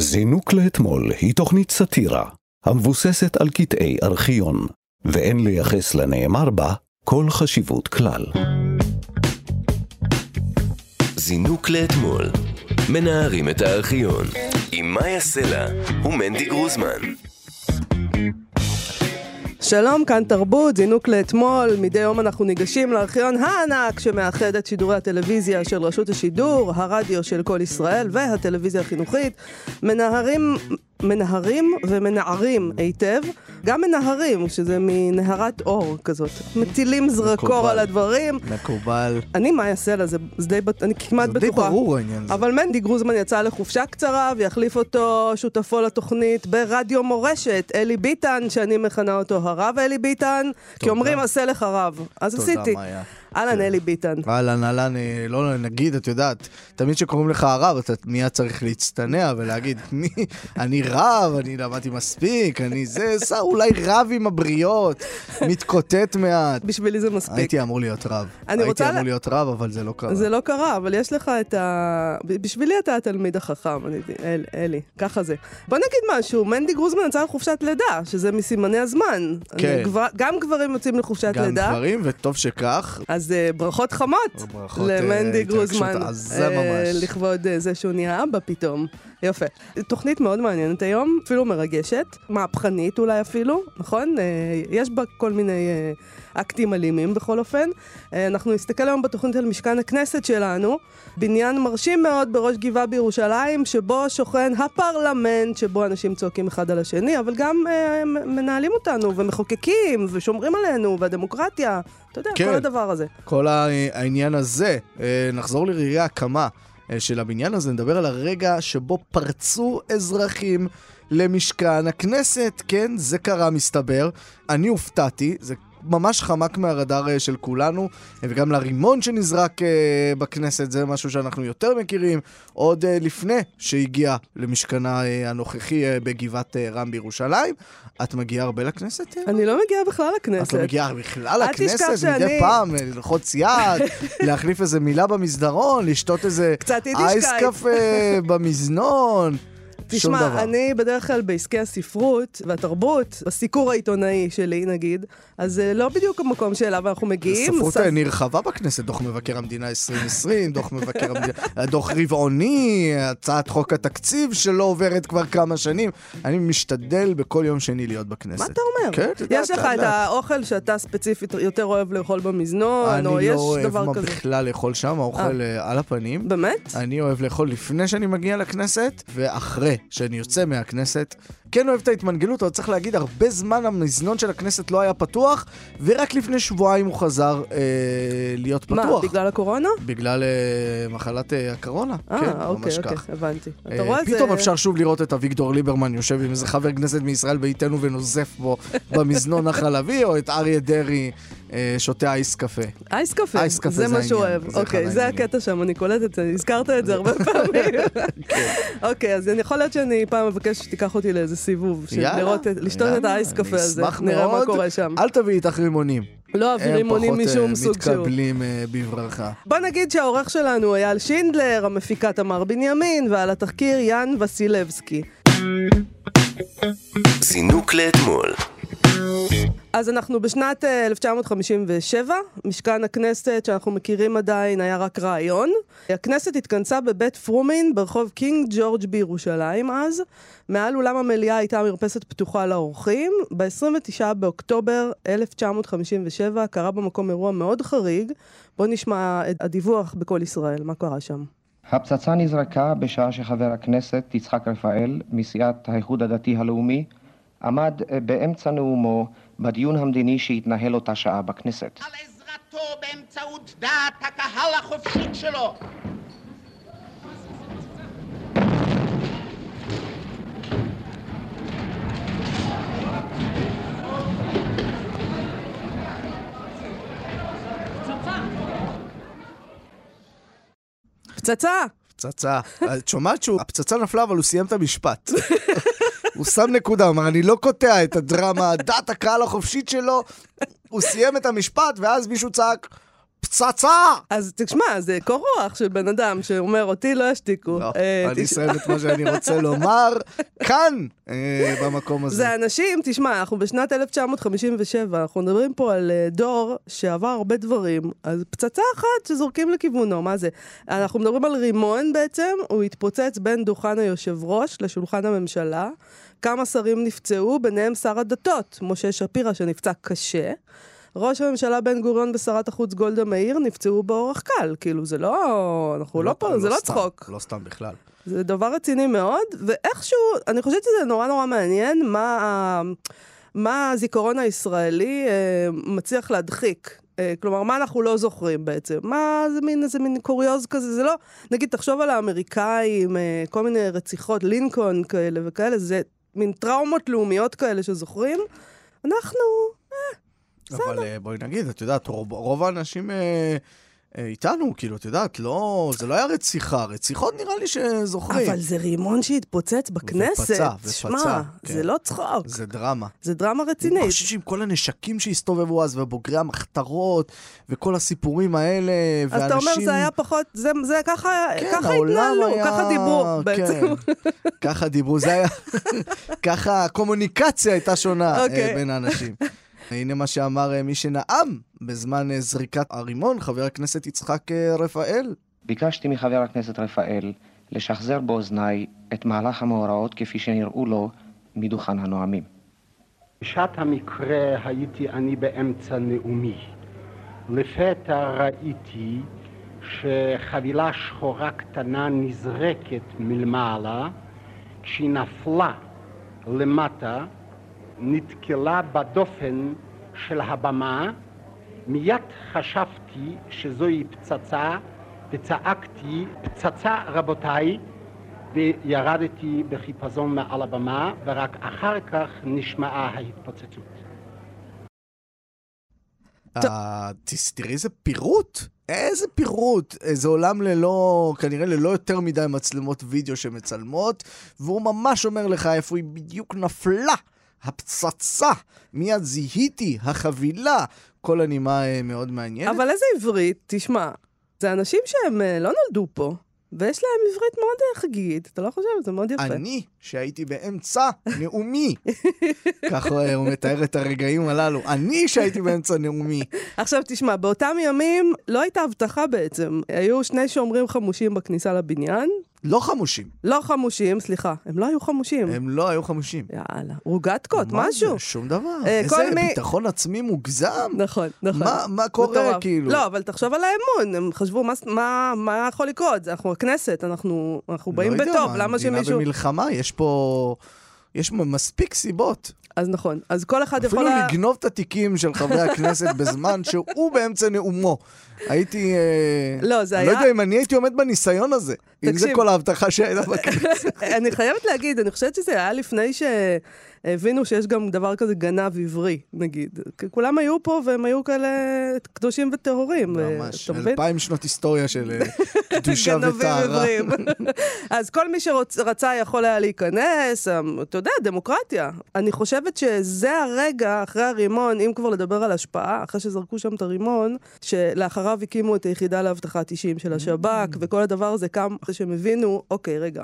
זינוק לאתמול היא תוכנית סאטירה המבוססת על קטעי ארכיון, ואין לייחס לנאמר בה כל חשיבות כלל. זינוק לאתמול, מנערים את הארכיון, עם מאיה סלע ומנדי גרוזמן. שלום, כאן תרבות, זינוק לאתמול. מדי יום אנחנו ניגשים לארכיון הענק שמאחד את שידורי הטלוויזיה של רשות השידור, הרדיו של כל ישראל והטלוויזיה החינוכית. מנהרים, מנהרים ומנערים היטב. גם מנהרים, שזה מנהרת אור כזאת. מטילים זרקור מקובל. על הדברים. מקובל. אני, מה אעשה לה? זה, זה די, אני כמעט זה די בטוחה. ברור העניין הזה. אבל מנדי גרוזמן יצא לחופשה קצרה, ויחליף אותו שותפו לתוכנית ברדיו מורשת, אלי ביטן, שאני מכנה אותו הרב אלי ביטן, כי אומרים עשה לך רב. אז תודה, עשיתי. מאיה. אהלן כן. אלי ביטן. אהלן, אהלן, אה, לא נגיד, את יודעת, תמיד כשקוראים לך הרב, אתה מיד צריך להצטנע ולהגיד, אני רב, אני למדתי מספיק, אני זה, שר, אולי רב עם הבריות, מתקוטט מעט. בשבילי זה מספיק. הייתי אמור להיות רב. אני רוצה הייתי אמור להיות רב, אבל זה לא קרה. זה לא קרה, אבל יש לך את ה... בשבילי אתה התלמיד החכם. אל, אלי, ככה זה. בוא נגיד משהו, מנדי גרוזמן יצא לחופשת לידה, שזה מסימני הזמן. כן. גבר... גם גברים יוצאים לחופשת גם לידה. גברים, וטוב שכך. אז uh, ברכות חמות ברכות, למנדי התרגשות גרוזמן. עזה ממש. לכבוד אה, זה שהוא נהיה אבא פתאום. יפה. תוכנית מאוד מעניינת היום, אפילו מרגשת, מהפכנית אולי אפילו, נכון? אה, יש בה כל מיני אה, אקטים אלימים בכל אופן. אה, אנחנו נסתכל היום בתוכנית על משכן הכנסת שלנו, בניין מרשים מאוד בראש גבעה בירושלים, שבו שוכן הפרלמנט, שבו אנשים צועקים אחד על השני, אבל גם מנהלים אותנו ומחוקקים ושומרים עלינו, והדמוקרטיה, אתה יודע, כן. כל הדבר הזה. כל העניין הזה, נחזור לרגעי ההקמה אה, של הבניין הזה, נדבר על הרגע שבו פרצו אזרחים למשכן הכנסת, כן, זה קרה מסתבר. אני הופתעתי, זה ממש חמק מהרדאר אה, של כולנו, וגם לרימון שנזרק אה, בכנסת, זה משהו שאנחנו יותר מכירים, עוד אה, לפני שהגיע למשכנה אה, הנוכחי אה, בגבעת אה, רם בירושלים. את מגיעה הרבה לכנסת? אה? אני לא מגיעה בכלל לכנסת. את לא מגיעה בכלל לכנסת מדי שאני- פעם, אה, ללחוץ יד, להחליף איזה מילה במסדרון, לשתות איזה אייס. קפה במזנון. שום תשמע, דבר. אני בדרך כלל בעסקי הספרות והתרבות, בסיקור העיתונאי שלי נגיד, אז זה לא בדיוק המקום שאליו אנחנו מגיעים. ספרות ס- אה, נרחבה בכנסת, דוח מבקר המדינה 2020, דוח מבקר המדינה, דוח רבעוני, הצעת חוק התקציב שלא עוברת כבר כמה שנים. אני משתדל בכל יום שני להיות בכנסת. מה אתה אומר? כן, את יודעת, יש לך את. האוכל שאתה ספציפית יותר אוהב לאכול במזנון, או אני יש לא אוהב דבר מה כזה. בכלל לאכול שם, האוכל אה, על הפנים. באמת? אני אוהב לאכול לפני שאני מגיע לכנסת, ואחרי שאני יוצא מהכנסת. כן אוהב את ההתמנגלות, אבל צריך להגיד, הרבה זמן המזנון של הכנסת לא היה פתוח, ורק לפני שבועיים הוא חזר אה, להיות מה, פתוח. בגלל הקורונה? בגלל אה, מחלת אה, הקורונה. אה, כן, אוקיי, ממש אוקיי, כך. הבנתי. אתה אה, רואה, פתאום זה- אפשר שוב לראות את אביגדור ליברמן יושב עם איזה חבר כנסת מישראל ביתנו ונוזף בו במזנון החלבי, או את אריה דרעי אה, שותה אייס קפה. אייס קפה, אייס קפה זה זה מה שהוא אוהב. אוקיי, זה. הקטע שם, אני קולטת הזכרת את זה הרבה פעמים. אוקיי, אז יכול להיות שאני פעם אבקש שתיקח אותי לאיזה סיבוב, של יאללה, לראות את- לשתות את יאללה, האייס קפה הזה, נראה מה מאוד. קורה שם. אל תביאי איתך רימונים. לא אוויר רימונים הם משום פחות סוג אה, שהוא. מתקבלים אה, בברכה. בוא נגיד שהעורך שלנו הוא אייל שינדלר, המפיקה תמר בנימין, ועל התחקיר יאן וסילבסקי. זינוק לאתמול, אז אנחנו בשנת אה, 1957, משכן הכנסת שאנחנו מכירים עדיין היה רק רעיון. הכנסת התכנסה בבית פרומין ברחוב קינג ג'ורג' בירושלים אז. מעל אולם המליאה הייתה מרפסת פתוחה לאורחים. ב-29 באוקטובר 1957 קרה במקום אירוע מאוד חריג. בואו נשמע את הדיווח בקול ישראל, מה קרה שם. הפצצה נזרקה בשעה שחבר הכנסת יצחק רפאל מסיעת האיחוד הדתי הלאומי עמד אה, באמצע נאומו בדיון המדיני שהתנהל אותה שעה בכנסת. על עזרתו באמצעות דעת הקהל החופשית שלו. פצצה! פצצה. את שומעת שהוא, הפצצה נפלה, אבל הוא סיים את המשפט. הוא שם נקודה, הוא אמר, אני לא קוטע את הדרמה, דעת הקהל החופשית שלו. הוא סיים את המשפט, ואז מישהו צעק, פצצה! אז תשמע, זה קור רוח של בן אדם שאומר, אותי לא ישתיקו. לא, אה, אני אסיים את מה שאני רוצה לומר כאן, אה, במקום הזה. זה אנשים, תשמע, אנחנו בשנת 1957, אנחנו מדברים פה על אה, דור שעבר הרבה דברים, אז פצצה אחת שזורקים לכיוונו, מה זה? אנחנו מדברים על רימון בעצם, הוא התפוצץ בין דוכן היושב ראש לשולחן הממשלה. כמה שרים נפצעו, ביניהם שר הדתות, משה שפירא, שנפצע קשה. ראש הממשלה בן גוריון ושרת החוץ גולדה מאיר נפצעו באורח קל, כאילו זה לא, אנחנו לא פה, זה לא סתם, צחוק. לא סתם בכלל. זה דבר רציני מאוד, ואיכשהו, אני חושבת שזה נורא נורא מעניין מה, ה- מה הזיכרון הישראלי אה, מצליח להדחיק. אה, כלומר, מה אנחנו לא זוכרים בעצם? מה זה מין איזה מין קוריוז כזה? זה לא... נגיד, תחשוב על האמריקאים, אה, כל מיני רציחות, לינקולן כאלה וכאלה, זה מין טראומות לאומיות כאלה שזוכרים. אנחנו... אבל אה, בואי נגיד, את יודעת, רוב, רוב האנשים אה, אה, איתנו, כאילו, את יודעת, לא, זה לא היה רציחה, רציחות נראה לי שזוכרים. אבל זה רימון שהתפוצץ בכנסת. ופצע, ופצע, שמע, כן. זה לא צחוק. זה דרמה. זה דרמה אני רצינית. חושב שעם כל הנשקים שהסתובבו אז, ובוגרי המחתרות, וכל הסיפורים האלה, אז ואנשים... אתה אומר, זה היה פחות, זה, זה ככה, כן, ככה התנהלו, היה... ככה דיברו בעצם. כן, ככה דיברו, זה היה... ככה הקומוניקציה הייתה שונה אה, אוקיי. בין האנשים. הנה מה שאמר אה, מי שנאם בזמן אה, זריקת הרימון, חבר הכנסת יצחק אה, רפאל. ביקשתי מחבר הכנסת רפאל לשחזר באוזניי את מהלך המאורעות כפי שנראו לו מדוכן הנואמים. בשעת המקרה הייתי אני באמצע נאומי. לפתע ראיתי שחבילה שחורה קטנה נזרקת מלמעלה, כשהיא נפלה למטה, נתקלה בדופן של הבמה, מיד חשבתי שזוהי פצצה, וצעקתי, פצצה רבותיי, וירדתי בחיפזון מעל הבמה, ורק אחר כך נשמעה ההתפוצצות. אה, תראי איזה פירוט, איזה פירוט. איזה עולם ללא, כנראה ללא יותר מדי מצלמות וידאו שמצלמות, והוא ממש אומר לך איפה היא בדיוק נפלה. הפצצה, מיד זיהיתי, החבילה, כל הנימה אה, מאוד מעניינת. אבל איזה עברית, תשמע, זה אנשים שהם אה, לא נולדו פה, ויש להם עברית מאוד אה, חגיגית, אתה לא חושב? זה מאוד יפה. אני, שהייתי באמצע נאומי, ככה הוא מתאר את הרגעים הללו, אני שהייתי באמצע נאומי. עכשיו תשמע, באותם ימים לא הייתה הבטחה בעצם. היו שני שומרים חמושים בכניסה לבניין. לא חמושים, לא חמושים, סליחה, הם לא היו חמושים. הם לא היו חמושים. יאללה, רוגטקות, מה משהו. זה? שום דבר. אה, איזה מי- ביטחון עצמי מוגזם. נכון, נכון. מה- מה קורה, מטורף. כאילו? לא, אבל תחשוב על האמון, הם חשבו, מה, מה, מה יכול לקרות? אנחנו הכנסת, אנחנו, אנחנו באים לא בטוב, מה, למה שמישהו... המדינה במלחמה, יש פה... יש מספיק סיבות. אז נכון, אז כל אחד יכול... אפילו לגנוב את התיקים של חברי הכנסת בזמן שהוא באמצע נאומו. הייתי... אה, לא, זה לא היה- יודע אם אני הייתי עומד בניסיון הזה. אם זה תקשיב. כל ההבטחה שהייתה בכנסת. אני חייבת להגיד, אני חושבת שזה היה לפני שהבינו שיש גם דבר כזה גנב עברי, נגיד. כולם היו פה והם היו כאלה קדושים וטהורים. ממש, אתה מבין? אלפיים שנות היסטוריה של אה, קדושה וטהרה. אז כל מי שרצה יכול היה להיכנס, אמ, אתה יודע, דמוקרטיה. אני חושבת שזה הרגע, אחרי הרימון, אם כבר לדבר על השפעה, אחרי שזרקו שם את הרימון, שלאחריו הקימו את היחידה לאבטחת אישים של השב"כ, וכל הדבר הזה קם אחרי שהם הבינו, אוקיי, רגע,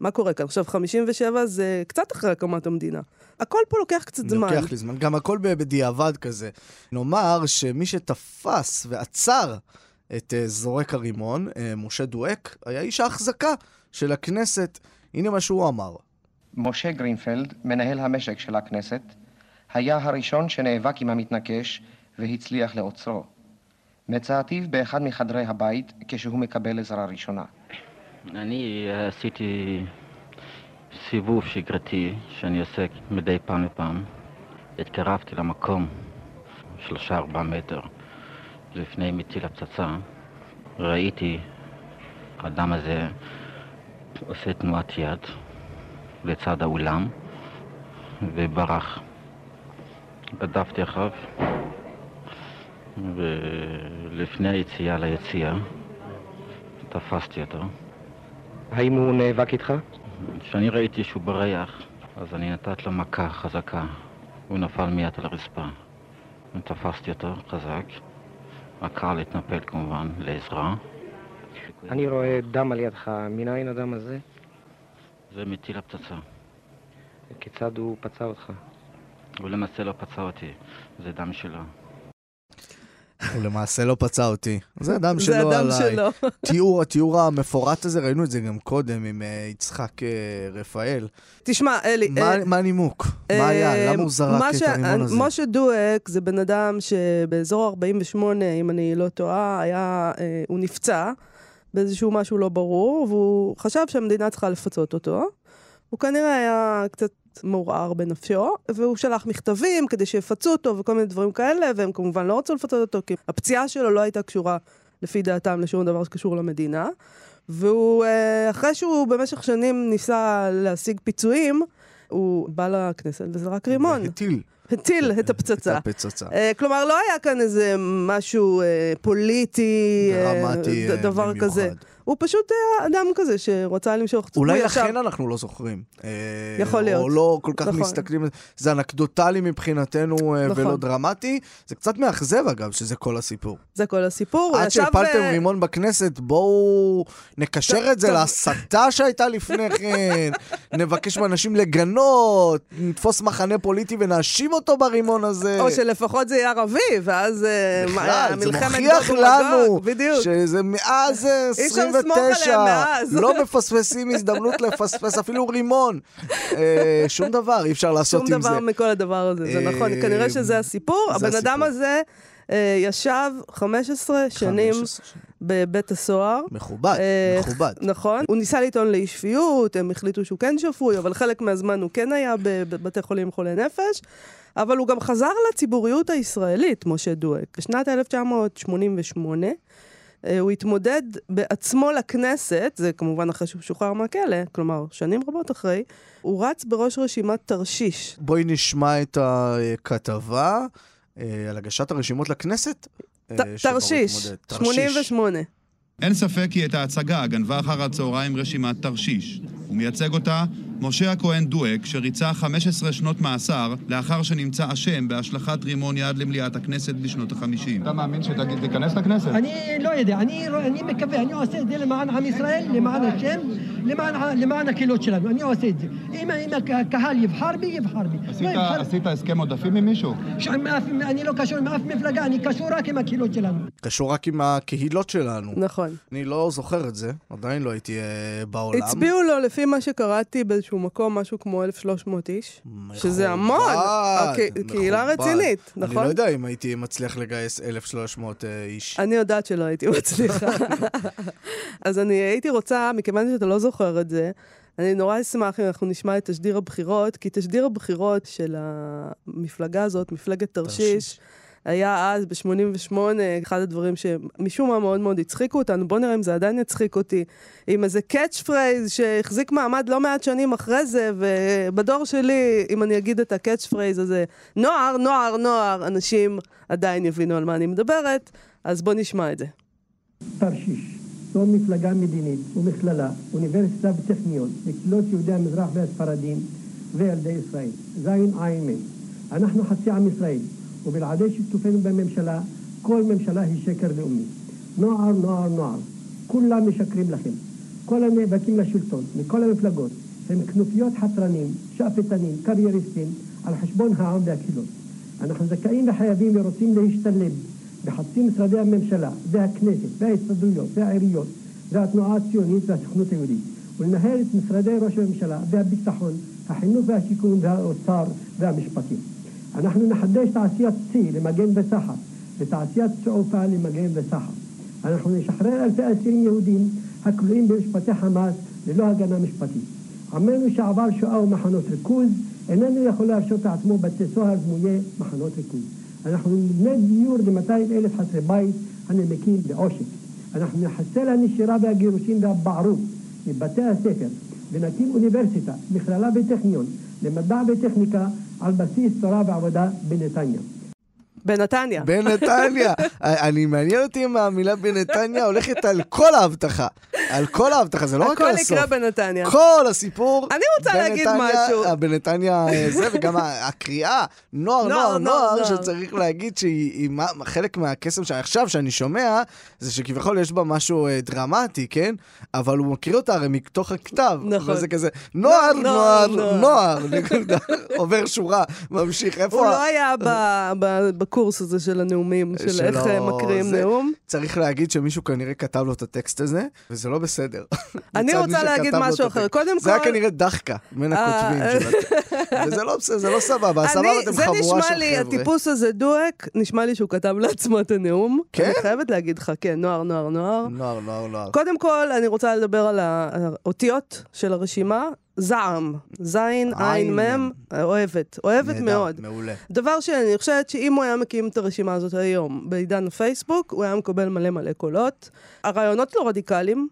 מה קורה כאן? עכשיו, 57 זה קצת אחרי הקמת המדינה. הכל פה לוקח קצת זמן. לוקח לי זמן. גם הכל בדיעבד כזה. נאמר שמי שתפס ועצר את אה, זורק הרימון, אה, משה דואק, היה איש ההחזקה של הכנסת. הנה מה שהוא אמר. משה גרינפלד, מנהל המשק של הכנסת, היה הראשון שנאבק עם המתנקש והצליח לעוצרו. מצאתיו באחד מחדרי הבית כשהוא מקבל עזרה ראשונה. אני אה, עשיתי סיבוב שגרתי שאני עושה מדי פעם לפעם. התקרבתי למקום שלושה ארבעה מטר לפני מטיל הפצצה. ראיתי האדם הזה עושה תנועת יד לצד האולם וברח. רדפתי אחריו ולפני היציאה ליציאה תפסתי אותו. האם הוא נאבק איתך? כשאני ראיתי שהוא בורח, אז אני נתת לו מכה חזקה. הוא נפל מיד על הרצפה. תפסתי אותו חזק, הקהל התנפל כמובן לעזרה. אני רואה דם על ידך, מנין הדם הזה? זה מטיל הפצצה. כיצד הוא פצע אותך? הוא למעשה לא פצע אותי, זה דם שלו. הוא למעשה לא פצע אותי. זה הדם זה שלו הדם עליי. שלו. תיאור, התיאור המפורט הזה, ראינו את זה גם קודם עם אה, יצחק אה, רפאל. תשמע, אלי, מה אה, מה הנימוק? מה היה? למה הוא זרק את ש- הרימון הזה? משה דואק זה בן אדם שבאזור 48, אם אני לא טועה, היה, אה, הוא נפצע באיזשהו משהו לא ברור, והוא חשב שהמדינה צריכה לפצות אותו. הוא כנראה היה קצת מעורער בנפשו, והוא שלח מכתבים כדי שיפצו אותו וכל מיני דברים כאלה, והם כמובן לא רצו לפצות אותו, כי הפציעה שלו לא הייתה קשורה, לפי דעתם, לשום דבר שקשור למדינה. והוא, אה, אחרי שהוא במשך שנים ניסה להשיג פיצויים, הוא בא לכנסת וזרק רימון. הטיל הטיל את הפצצה. את הפצצה. אה, כלומר, לא היה כאן איזה משהו אה, פוליטי, דרמטי דבר במיוחד. כזה. הוא פשוט היה אדם כזה שרצה למשוך... אולי לכן אנחנו לא זוכרים. אה, יכול להיות. או לא כל כך נכון. מסתכלים, זה. אנקדוטלי מבחינתנו אה, נכון. ולא דרמטי. זה קצת מאכזב אגב, שזה כל הסיפור. זה כל הסיפור. עד שהפלתם אה, רימון בכנסת, בואו נקשר את זה. להסתה שהייתה לפני כן, נבקש מאנשים לגנות, נתפוס מחנה פוליטי ונאשים אותו ברימון הזה. או שלפחות זה יהיה ערבי, ואז אה, בכלל, זה מוכיח לנו בדיוק. שזה מאז אה, אי אפשר לסמוך 29, עליהם מאז. לא מפספסים הזדמנות לפספס אפילו רימון. אה, שום דבר אי אפשר לעשות שום עם זה. דבר מכל הדבר הזה, זה אה, נכון, כנראה שזה הסיפור. הבן אדם. הזה אה, ישב 15 שנים 15 שנים. בבית הסוהר. מכובד, אה, מכובד. נכון. הוא ניסה לטעון לאי שפיות, הם החליטו שהוא כן שפוי, אבל חלק מהזמן הוא כן היה בבתי חולים חולי נפש. אבל הוא גם חזר לציבוריות הישראלית, משה דואק. בשנת 1988 אה, הוא התמודד בעצמו לכנסת, זה כמובן אחרי שהוא שוחרר מהכלא, כלומר, שנים רבות אחרי, הוא רץ בראש רשימת תרשיש. בואי נשמע את הכתבה אה, על הגשת הרשימות לכנסת. אה, ת-. תרשיש. 88. אין ספק כי את ההצגה גנבה אחר הצהריים רשימת תרשיש. הוא מייצג אותה משה הכהן דואק, שריצה 15 שנות מאסר לאחר שנמצא אשם בהשלכת רימון יד למליאת הכנסת בשנות ה-50. אתה מאמין שתיכנס לכנסת? אני לא יודע, אני, אני מקווה, אני עושה את זה למען עם ישראל, למען השם, למען, למען הקהילות שלנו, אני עושה את זה. אם, אם הקהל יבחר בי, יבחר בי. לא יבחר, עשית הסכם עודפים עם מישהו? ש- אני לא קשור עם אף מפלגה, אני קשור רק עם הקהילות שלנו. קשור רק עם הקהילות שלנו. נכון. אני לא זוכר את זה, עדיין לא הייתי אה, בעולם. הצביעו לו, לפי מה שקראתי באיזשהו מקום, משהו כמו 1,300 איש. שזה המון, הקה- קהילה. רצינית, אני נכון? לא יודע אם הייתי מצליח לגייס 1,300 אה, איש. אני יודעת שלא הייתי מצליחה. אז אני הייתי רוצה, מכיוון שאתה לא זוכר את זה, אני נורא אשמח אם אנחנו נשמע את תשדיר הבחירות, כי תשדיר הבחירות של המפלגה הזאת, מפלגת תרשיש, תרשיש. היה אז, ב-88, אחד הדברים שמשום מה מאוד מאוד הצחיקו אותנו, בוא נראה אם זה עדיין יצחיק אותי, עם איזה catch phrase שהחזיק מעמד לא מעט שנים אחרי זה, ובדור שלי, אם אני אגיד את ה catch phrase הזה, נוער, נוער, נוער, אנשים עדיין יבינו על מה אני מדברת, אז בוא נשמע את זה. תרשיש, זו מפלגה מדינית ומכללה, אוניברסיטה וטכניון, לקהילות יהודי המזרח והספרדים וילדי ישראל. זין עין מין. אנחנו חצי עם ישראל, ובלעדי שיתופנו בממשלה, כל ממשלה היא שקר לאומי. נוער, נוער, נוער. כולם משקרים לכם. כל הנאבקים לשלטון, מכל המפלגות, הם כנופיות חתרנים, שאפתנים, קרייריסטים, על חשבון העם והקהילות. אנחנו זכאים וחייבים ורוצים להשתלב בחצי משרדי הממשלה והכנסת וההסתדרויות והעיריות והתנועה הציונית והסוכנות היהודית ולנהל את משרדי ראש הממשלה והביטחון, החינוך והשיכון והאוצר והמשפטים. אנחנו נחדש תעשיית צי למגן וסחר ותעשיית צעופה למגן וסחר. אנחנו נשחרר אלפי אסירים יהודים הכלואים במשפטי חמאס ללא הגנה משפטית. עמנו שעבר שואה ומחנות ריכוז איננו יכול להרשות לעצמו בתי סוהר דמויי מחנות ריכוז. אנחנו נבנה דיור ל-200 אלף חסרי בית הנמקים בעושק. אנחנו נחסל הנשירה והגירושים והבערות מבתי הספר ונקים אוניברסיטה, מכללה וטכניון למדע וטכניקה על בסיס תורה ועבודה בנתניה. בנתניה. בנתניה. אני מעניין אותי אם המילה בנתניה הולכת על כל ההבטחה. על כל ההבטחה, זה לא רק על הסוף. הכל יקרה בנתניה. כל הסיפור. אני רוצה להגיד משהו. אה, בנתניה אה, זה, וגם הקריאה, נוער, נוער, נוער. שצריך להגיד שהיא חלק מהקסם שעכשיו, שאני שומע, זה שכביכול יש בה משהו אה, דרמטי, כן? אבל הוא מקריא אותה הרי מתוך הכתב. נכון. וזה כזה, נוער, נוער, נוער. עובר שורה, ממשיך. איפה... הוא לא היה בקורס הזה של הנאומים, של שלא, איך אה, מקריאים זה- נאום. צריך להגיד שמישהו כנראה כתב לו את הטקסט הזה, וזה לא בסדר. אני רוצה להגיד משהו אחר. קודם זה היה כל- כנראה דחקה בין אה, הכותבים אה. של הטקסט. וזה לא בסדר, זה לא סבבה, סבבה אתם זה חבורה של חבר'ה. נשמע לי, הטיפוס הזה דואק, נשמע לי שהוא כתב לעצמו את הנאום. כן? אני חייבת להגיד לך, כן, נוער, נוער, נוער. נוער, נוער, נוער. קודם כל, אני רוצה לדבר על האותיות של הרשימה. זעם, זין, עין, מם, אוהבת, אוהבת מאוד. מעולה. דבר שני, אני חושבת שאם הוא היה מקים את הרשימה הזאת היום בעידן הפייסבוק, הוא היה מקבל מלא מלא קולות. הרעיונות לא רדיקליים.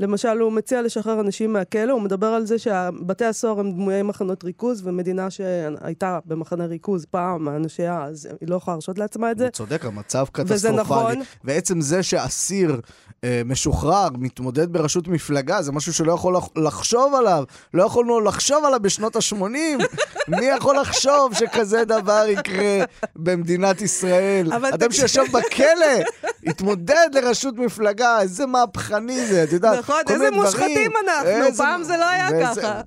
למשל, הוא מציע לשחרר אנשים מהכלא, הוא מדבר על זה שבתי הסוהר הם דמויי מחנות ריכוז, ומדינה שהייתה במחנה ריכוז פעם, אנשיה, אז היא לא יכולה להרשות לעצמה את זה. הוא צודק, המצב וזה נכון. קטסטרופלי. ועצם זה שאסיר אה, משוחרר, מתמודד בראשות מפלגה, זה משהו שלא יכול לח- לחשוב עליו. לא יכולנו לחשוב עליו בשנות ה-80. מי יכול לחשוב שכזה דבר יקרה במדינת ישראל? אדם שישב בכלא, התמודד לראשות מפלגה, איזה מהפכני זה, את יודעת. נכון, איזה. מושחתים אנחנו, פעם זה לא היה ככה.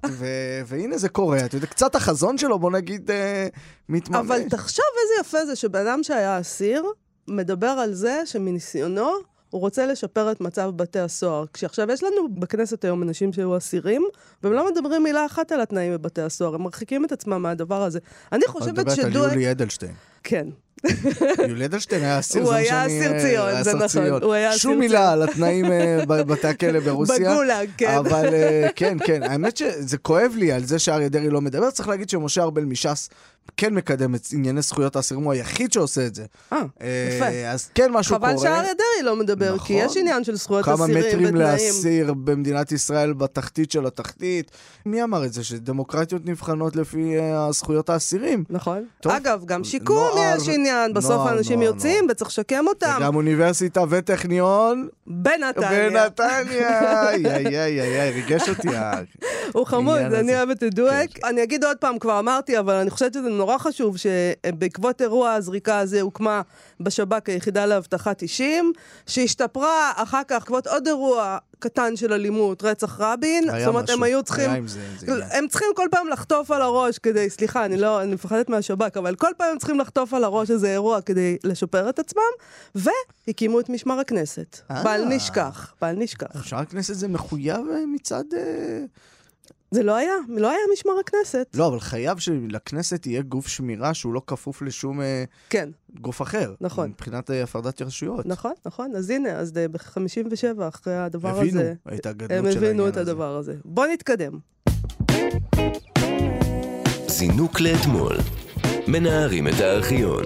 והנה זה קורה, אתה יודע, קצת החזון שלו, בוא נגיד, אה, מתממש. אבל תחשוב איזה יפה זה שבן אדם שהיה אסיר, מדבר על זה שמניסיונו, הוא רוצה לשפר את מצב בתי הסוהר. כשעכשיו יש לנו בכנסת היום אנשים שהיו אסירים, והם לא מדברים מילה אחת על התנאים בבתי הסוהר, הם מרחיקים את עצמם מהדבר הזה. אני את חושבת מדברת על שדואק... יולי אדלשטיין. כן. יולי אדלשטיין היה אסיר, הוא היה. אסיר אה, ציון, זה נכון, ציון. הוא היה אסיר שום מילה על התנאים אה, בבתי הכלא ברוסיה. בגולאג, כן. אבל אה, כן, כן, האמת שזה כואב לי על זה שאריה דרעי לא מדבר. צריך להגיד שמשה ארבל מש"ס כן מקדם את ענייני זכויות האסירים, הוא היחיד שעושה את זה. אה, אה, יפה. אז כן, משהו קורה. חבל שאריה דרעי לא מדבר, כי נכון. יש עניין של זכויות כמה אסירים מטרים ותנאים. לאסיר במדינת ישראל בתחתית של התחתית. מי אמר את זה? שדמוקרטיות נבחנות לפי אה, זכויות האסירים. נכון. טוב. אגב, גם שיקום נוער- יש עניין, בסוף נוער, האנשים נוער, יוצאים וצריך לשקם אותם. וגם אוניברסיטה וטכניון בנתניה. בנתניה. איי, איי, איי, איי, ריגש אותי. הוא חמוד, אני. אוהבת את דואק. כן. אני אגיד עוד פעם, כבר אמרתי, אבל אני חושבת שזה נורא חשוב שבעקבות אירוע הזריקה הזה הוקמה בשב"כ היחידה לאבטחת אישים, שהשתפרה אחר כך בעקבות עוד אירוע קטן של אלימות, רצח רבין. היה זאת אומרת, משהו, הם היו צריכים... היה עם זה עניין. הם צריכים כל פעם לחטוף על הראש כדי, סליחה, אני לא, אני מפחדת מהשב"כ, אבל כל פעם הם צריכים לחטוף על הראש איזה אירוע כדי לשפר את עצמם, והקימו את משמר הכנסת. אה. בל נשכח, בל נשכח. אפשר הכנסת זה מחויב אה, מצד... אה, זה לא היה, לא היה משמר הכנסת. לא, אבל חייב שלכנסת יהיה גוף שמירה שהוא לא כפוף לשום אה, כן, גוף אחר. נכון. מבחינת אה, הפרדת רשויות. נכון, נכון. אז הנה, אז ב-57, אחרי הדבר הבינו הזה, את הגדלות הם של הבינו העניין את הזה. הדבר הזה. בוא נתקדם. זינוק לאתמול. מנערים את הארכיון.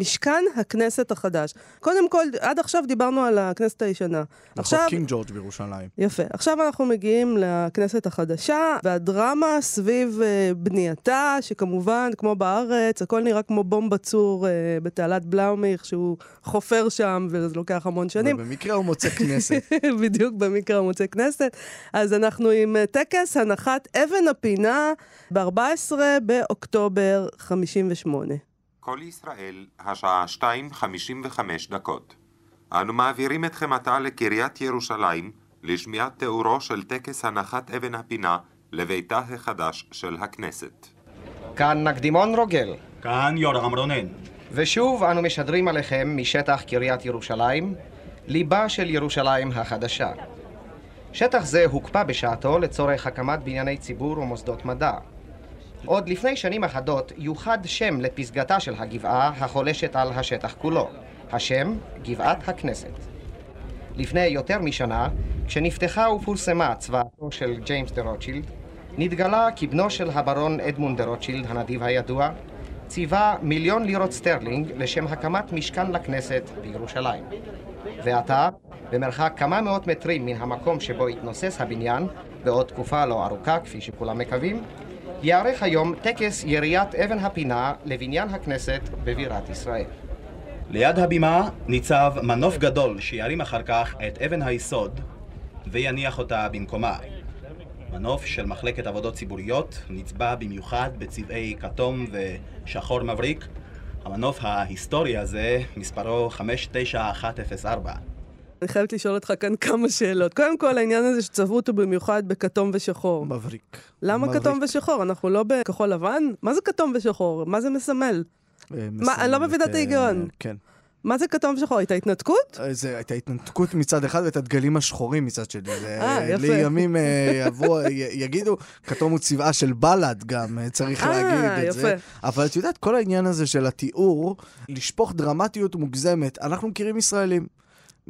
משכן הכנסת החדש. קודם כל, עד עכשיו דיברנו על הכנסת הישנה. רחוב עכשיו, קינג ג'ורג' בירושלים. יפה. עכשיו אנחנו מגיעים לכנסת החדשה, והדרמה סביב אה, בנייתה, שכמובן, כמו בארץ, הכל נראה כמו בומבה צור אה, בתעלת בלאומילך, שהוא חופר שם, וזה לוקח המון שנים. ובמקרה הוא מוצא כנסת. בדיוק במקרה הוא מוצא כנסת. אז אנחנו עם אה, טקס הנחת אבן הפינה ב-14 באוקטובר 58. כל ישראל, השעה 2.55 דקות. אנו מעבירים אתכם עתה לקריית ירושלים לשמיעת תיאורו של טקס הנחת אבן הפינה לביתה החדש של הכנסת. כאן נקדימון רוגל, כאן יורם רונן. ושוב אנו משדרים עליכם משטח קריית ירושלים, ליבה של ירושלים החדשה. שטח זה הוקפא בשעתו לצורך הקמת בנייני ציבור ומוסדות מדע. עוד לפני שנים אחדות יוחד שם לפסגתה של הגבעה החולשת על השטח כולו. השם, גבעת הכנסת. לפני יותר משנה, כשנפתחה ופורסמה צוואתו של ג'יימס דה רוטשילד, נתגלה כי בנו של הברון אדמונד דה רוטשילד, הנדיב הידוע, ציווה מיליון לירות סטרלינג לשם הקמת משכן לכנסת בירושלים. ועתה, במרחק כמה מאות מטרים מן המקום שבו יתנוסס הבניין, בעוד תקופה לא ארוכה, כפי שכולם מקווים, ייערך היום טקס יריית אבן הפינה לבניין הכנסת בבירת ישראל. ליד הבימה ניצב מנוף גדול שירים אחר כך את אבן היסוד ויניח אותה במקומה. מנוף של מחלקת עבודות ציבוריות נצבע במיוחד בצבעי כתום ושחור מבריק. המנוף ההיסטורי הזה, מספרו 59104. אני חייבת לשאול אותך כאן כמה שאלות. קודם כל, העניין הזה שצבעו אותו במיוחד בכתום ושחור. מבריק. למה מבריק. כתום ושחור? אנחנו לא בכחול לבן? מה זה כתום ושחור? מה זה מסמל? אה, מה, אני לא מבינה את אה, ההיגיון. כן. מה זה כתום ושחור? הייתה התנתקות? אה, זה הייתה התנתקות מצד אחד ואת הדגלים השחורים מצד שני. אה, יפה. לימים יבוא, יגידו, כתום הוא צבעה של בל"ד גם, צריך להגיד את זה. אבל את יודעת, כל העניין הזה של התיאור, לשפוך דרמטיות מוגזמת, אנחנו מכירים ישראלים.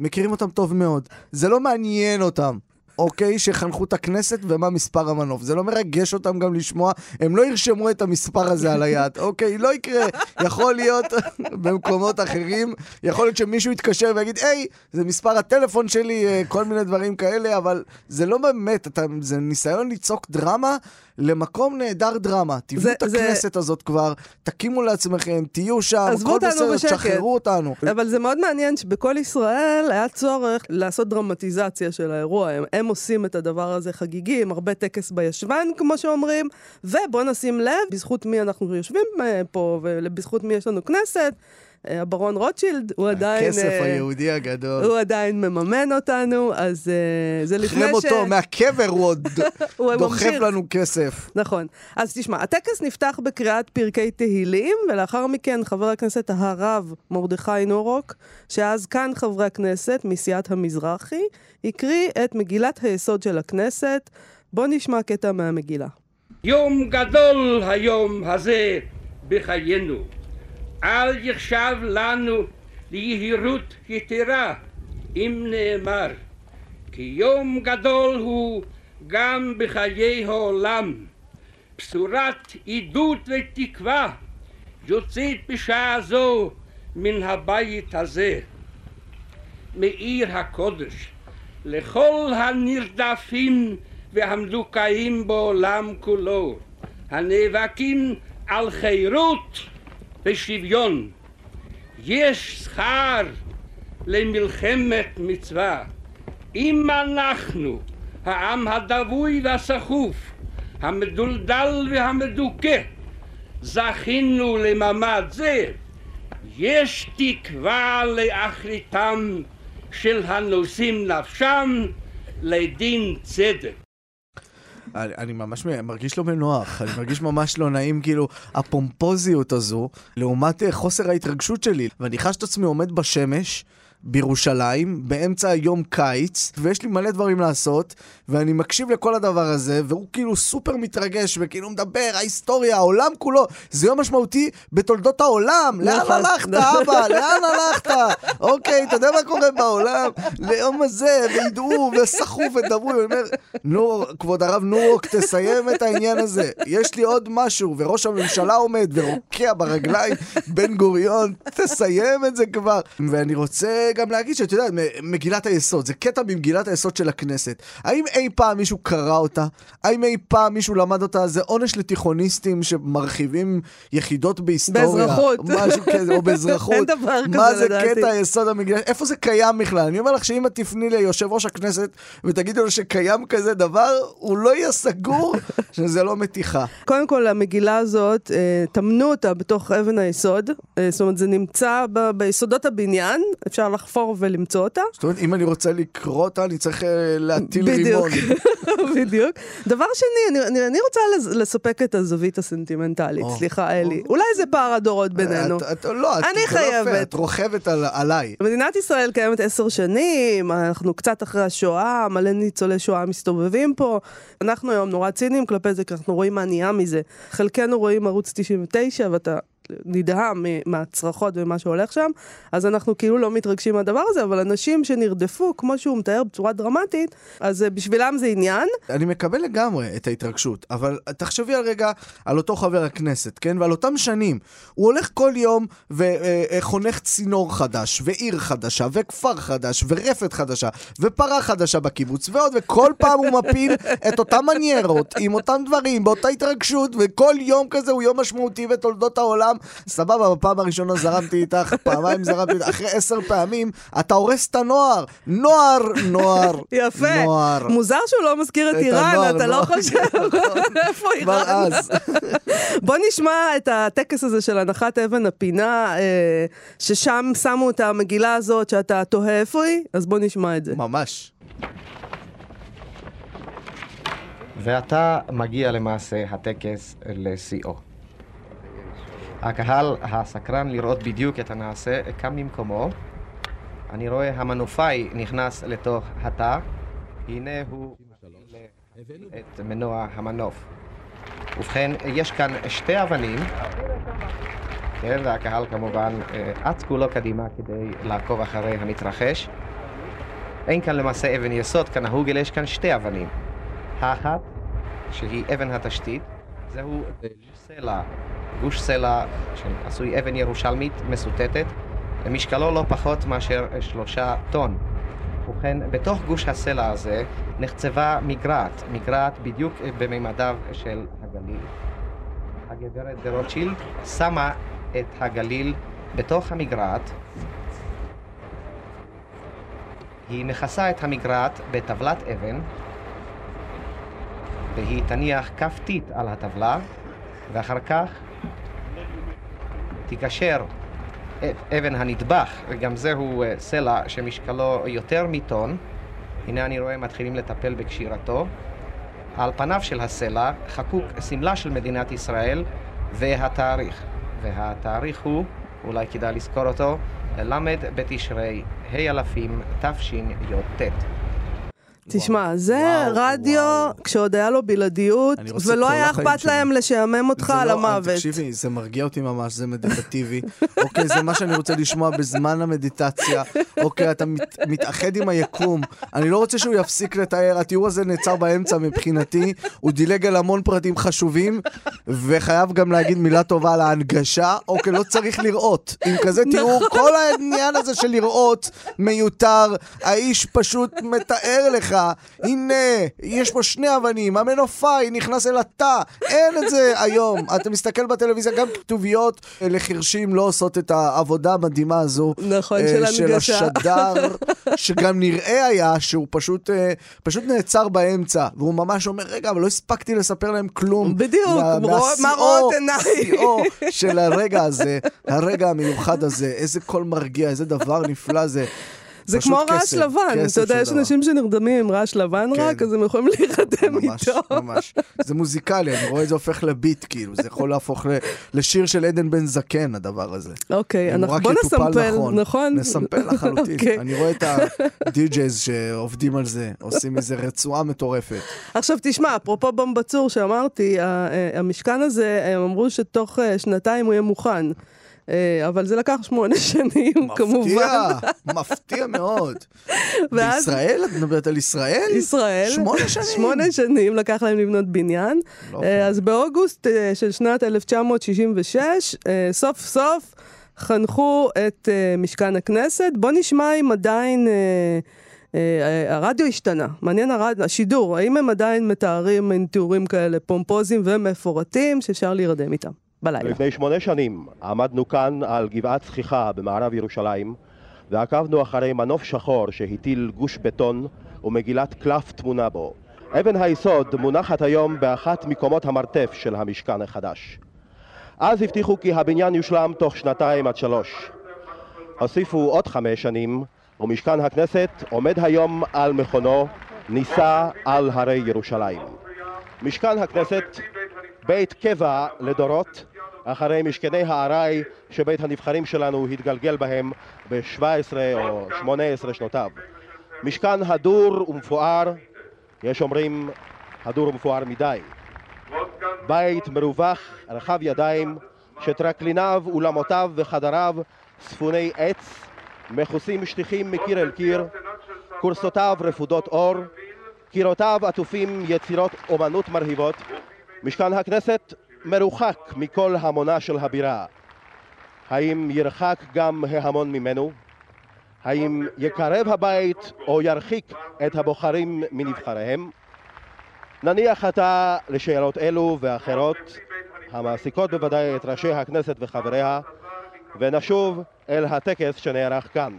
מכירים אותם טוב מאוד. זה לא מעניין אותם. אוקיי, שחנכו את הכנסת ומה מספר המנוף. זה לא מרגש אותם גם לשמוע, הם לא ירשמו את המספר הזה על היד, אוקיי? לא יקרה. יכול להיות במקומות אחרים, יכול להיות שמישהו יתקשר ויגיד, היי, זה מספר הטלפון שלי, אה, כל מיני דברים כאלה, אבל זה לא באמת, אתה, זה ניסיון ליצוק דרמה למקום נהדר דרמה. תבנו זה- את זה- הכנסת הזאת כבר, תקימו לעצמכם, תהיו שם, הכל אותנו בסדר, בשקט. תשחררו אותנו. אבל זה מאוד מעניין שבכל ישראל היה צורך לעשות דרמטיזציה של האירוע. הם, הם עושים את הדבר הזה חגיגי, עם הרבה טקס בישבן, כמו שאומרים, ובואו נשים לב, בזכות מי אנחנו יושבים אה, פה, ובזכות מי יש לנו כנסת. הברון רוטשילד, הוא עדיין... הכסף אה, היהודי הגדול. הוא עדיין מממן אותנו, אז אה, זה לפני ש... אותו, מהקבר הוא עוד הוא דוחף ממשיך. לנו כסף. נכון. אז תשמע, הטקס נפתח בקריאת פרקי תהילים, ולאחר מכן חבר הכנסת הרב מרדכי נורוק, שאז כאן חברי הכנסת מסיעת המזרחי, הקריא את מגילת היסוד של הכנסת. בואו נשמע קטע מהמגילה. יום גדול היום הזה בחיינו. אל יחשב לנו ליהירות יתרה, אם נאמר, כי יום גדול הוא גם בחיי העולם. בשורת עידוד ותקווה יוצאת בשעה זו מן הבית הזה. מעיר הקודש לכל הנרדפים והמדוכאים בעולם כולו, הנאבקים על חירות ושוויון. יש שכר למלחמת מצווה. אם אנחנו, העם הדווי והסחוף, המדולדל והמדוכא, זכינו למעמד זה, יש תקווה לאחריתם של הנושאים נפשם לדין צדק. אני, אני ממש מרגיש לא בנוח, אני מרגיש ממש לא נעים, כאילו, הפומפוזיות הזו, לעומת אה, חוסר ההתרגשות שלי. ואני חש את עצמי עומד בשמש, בירושלים, באמצע יום קיץ, ויש לי מלא דברים לעשות, ואני מקשיב לכל הדבר הזה, והוא כאילו סופר מתרגש, וכאילו מדבר, ההיסטוריה, העולם כולו, זה יום משמעותי בתולדות העולם. לאן נכון. הלכת, אבא? לאן הלכת? אוקיי, אתה יודע מה קורה בעולם? ליום הזה, וידעו, וסחו ודברו, ואני אומר, נו, כבוד הרב נורוק, תסיים את העניין הזה. יש לי עוד משהו, וראש הממשלה עומד ורוקע ברגליים, בן גוריון, תסיים את זה כבר. ואני רוצה גם להגיד שאת יודעת, מגילת היסוד, זה קטע ממגילת היסוד של הכנסת. האם אי פעם מישהו קרא אותה? האם אי פעם מישהו למד אותה? זה עונש לתיכוניסטים שמרחיבים יחידות בהיסטוריה. באזרחות. משהו כזה, או באזרחות. אין דבר כזה, מה זה לדעתי. קטע היסוד המגילת? איפה זה קיים בכלל? אני אומר לך שאם את תפני ליושב ראש הכנסת ותגידי לו שקיים כזה דבר, הוא לא יהיה סגור שזה לא מתיחה. קודם כל, המגילה הזאת, אה, טמנו אותה בתוך אבן היסוד. אה, זאת אומרת, זה נמצא ב- ביסודות הבניין, אפשר לחפור ולמצוא אותה. זאת אומרת, אם אני רוצה לקרוא אותה, אני צריך אה, להטיל. רימון. בדיוק. דבר שני, אני, אני, אני רוצה לס- לספק את הזווית הסנטימנטלית. סליחה, אלי. אולי זה פער הדורות בינינו. את, את, לא, את, אני לא חייבת. את רוכבת על, עליי. מדינת ישראל קיימת עשר שנים, אנחנו קצת אחרי השואה, מלא ניצולי שואה מסתובבים פה. אנחנו היום נורא ציניים כלפי זה, כי אנחנו רואים מה נהיה מזה. חלקנו רואים ערוץ 99, ואתה נדהם מהצרחות ומה שהולך שם, אז אנחנו כאילו לא מתרגשים מהדבר הזה, אבל אנשים שנרדפו, כמו שהוא מתאר בצורה דרמטית, אז אה, בשבילם זה עניין. אני מקבל לגמרי את ההתרגשות, אבל תחשבי על רגע על אותו חבר הכנסת, כן? ועל אותם שנים. הוא הולך כל יום וחונך צינור חדש, ועיר חדשה, וכפר חדש, ורפת חדשה, ופרה חדשה בקיבוץ, ועוד, וכל פעם הוא מפיל את אותם מניירות, עם אותם דברים, באותה התרגשות, וכל יום כזה הוא יום משמעותי בתולדות העולם. סבבה, בפעם הראשונה זרמתי איתך, פעמיים זרמתי איתך, אחרי עשר פעמים, אתה הורס את הנוער. נוער, נוער, יפה. נוער. מוזר שהוא לא מזכיר את את איראן, הנוער, אתה לא נוער. חושב? איפה כבר איראן? אז. בוא נשמע את הטקס הזה של הנחת אבן הפינה, אה, ששם שמו את המגילה הזאת שאתה תוהה איפה היא, אז בוא נשמע את זה. ממש. ועתה מגיע למעשה הטקס לשיאו. הקהל הסקרן לראות בדיוק את הנעשה קם ממקומו. אני רואה המנופאי נכנס לתוך התא. הנה הוא את מנוע המנוף. ובכן, יש כאן שתי אבנים. כן, והקהל כמובן אה, אץ כולו קדימה כדי לעקוב אחרי המתרחש. אין כאן למעשה אבן יסוד כנהוג, אלא יש כאן שתי אבנים. האחת, שהיא אבן התשתית, זהו סלע, גוש סלע שעשוי אבן ירושלמית מסוטטת, משקלו לא פחות מאשר שלושה טון. ובכן, בתוך גוש הסלע הזה נחצבה מגרעת, מגרעת בדיוק בממדיו של הגליל. הגברת דה רוטשילד שמה את הגליל בתוך המגרעת. היא מכסה את המגרעת בטבלת אבן, והיא תניח כף טיט על הטבלה, ואחר כך תיקשר אבן הנטבח, וגם זהו אה, סלע שמשקלו יותר מטון. הנה אני רואה מתחילים לטפל בקשירתו. על פניו של הסלע חקוק סמלה של מדינת ישראל והתאריך. והתאריך הוא, אולי כדאי לזכור אותו, ל' בתשרי ה' אלפים תשי"ט. תשמע, זה רדיו כשעוד היה לו בלעדיות, ולא היה אכפת. להם לשעמם אותך על לא- המוות. תקשיבי, זה מרגיע אותי ממש, זה מדיטטיבי. אוקיי, זה מה שאני רוצה לשמוע בזמן המדיטציה. אוקיי, אתה מת, מתאחד עם היקום. אני לא רוצה שהוא יפסיק לתאר, התיאור הזה נעצר באמצע מבחינתי. הוא דילג על המון פרטים חשובים, וחייב גם להגיד מילה טובה על ההנגשה. אוקיי, לא צריך לראות. עם כזה תיאור, נכון. כל העניין הזה של לראות מיותר. האיש פשוט מתאר לך, הנה, יש פה שני אבנים, המנופאי נכנס אל התא, אין את זה היום. אתה מסתכל בטלוויזיה, גם כתוביות לחרשים לא עושות את העבודה המדהימה הזו. נכון, אה, של של הנגשה. השדר, שגם נראה היה שהוא פשוט, אה, פשוט נעצר באמצע, והוא ממש אומר, רגע, אבל לא הספקתי לספר להם כלום. בדיוק, מה- מראות עיניי. שיאו של הרגע הזה, הרגע המיוחד הזה, איזה קול מרגיע, איזה דבר נפלא זה. זה כמו רעש לבן, אתה יודע, יש. אנשים שנרדמים עם רעש לבן כן. רק, אז הם יכולים להירדם ממש, איתו. ממש. זה מוזיקלי, אני רואה את זה הופך לביט, כאילו, זה יכול להפוך לשיר של עדן בן זקן, הדבר הזה. אוקיי, בוא נסמפל, נכון. נכון? נסמפל לחלוטין. אוקיי. אני רואה את הדי-ג'ייז שעובדים על זה, עושים איזה רצועה מטורפת. עכשיו תשמע, אפרופו במבצור שאמרתי, המשכן הזה, הם אמרו שתוך אה, שנתיים הוא יהיה מוכן. אה, אבל זה לקח שמונה שנים, כמובן. מפתיע, מפתיע מאוד. ואז- בישראל? את מדברת על ישראל? ישראל. שמונה שנים. שמונה שנים לקח להם לבנות בניין. לא אה, אז באוגוסט אה, של שנת 1966, אה, סוף סוף חנכו את משכן הכנסת. בוא נשמע אם עדיין... הרדיו השתנה, מעניין הרד... השידור, האם הם עדיין מתארים מין תיאורים כאלה פומפוזיים ומפורטים שאפשר להירדם איתם בלילה. לפני שמונה שנים עמדנו כאן על גבעת צחיחה במערב ירושלים ועקבנו אחרי מנוף שחור שהטיל גוש בטון ומגילת קלף תמונה בו. אבן היסוד מונחת היום באחת מקומות המרתף של המשכן החדש. אז הבטיחו כי הבניין יושלם תוך שנתיים עד שלוש. הוסיפו עוד חמש שנים ומשכן הכנסת עומד היום על מכונו נישא על הרי ירושלים. משכן הכנסת בית קבע לדורות אחרי משכני הארעי שבית הנבחרים שלנו התגלגל בהם ב-17 או 18 שנותיו. משכן הדור ומפואר, יש אומרים הדור ומפואר מדי. בית מרווח, רחב ידיים, שטרקליניו, אולמותיו וחדריו צפוני עץ, מכוסים שטיחים מקיר אל קיר, כורסותיו רפודות אור, קירותיו עטופים יצירות אומנות מרהיבות, משכן הכנסת מרוחק מכל המונה של הבירה. האם ירחק גם ההמון ממנו? האם יקרב הבית או ירחיק את הבוחרים מנבחריהם? נניח עתה לשאלות אלו ואחרות, המעסיקות בוודאי את ראשי הכנסת וחבריה, ונשוב אל הטקס שנערך כאן.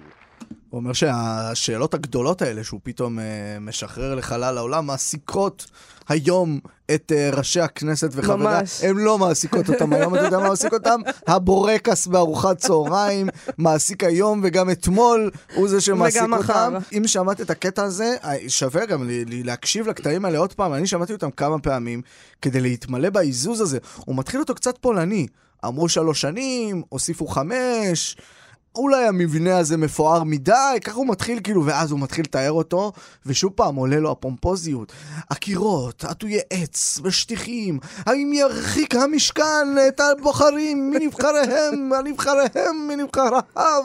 הוא אומר שהשאלות הגדולות האלה שהוא פתאום uh, משחרר לחלל העולם מעסיקות היום את uh, ראשי הכנסת וחבריה. ממש. הן לא מעסיקות אותם היום, אתה יודע מה מעסיק אותם? הבורקס בארוחת צהריים, מעסיק היום וגם אתמול הוא זה שמעסיק אותם. מחר. אם שמעת את הקטע הזה, אה, שווה גם להקשיב לקטעים האלה עוד פעם, אני שמעתי אותם כמה פעמים כדי להתמלא בעיזוז הזה. הוא מתחיל אותו קצת פולני. אמרו שלוש שנים, הוסיפו חמש. אולי המבנה הזה מפואר מדי, ככה הוא מתחיל כאילו, ואז הוא מתחיל לתאר אותו, ושוב פעם עולה לו הפומפוזיות. הקירות, עטויי עץ ושטיחים, האם ירחיק המשכן את הבוחרים מנבחריהם, הנבחריהם מנבחריו?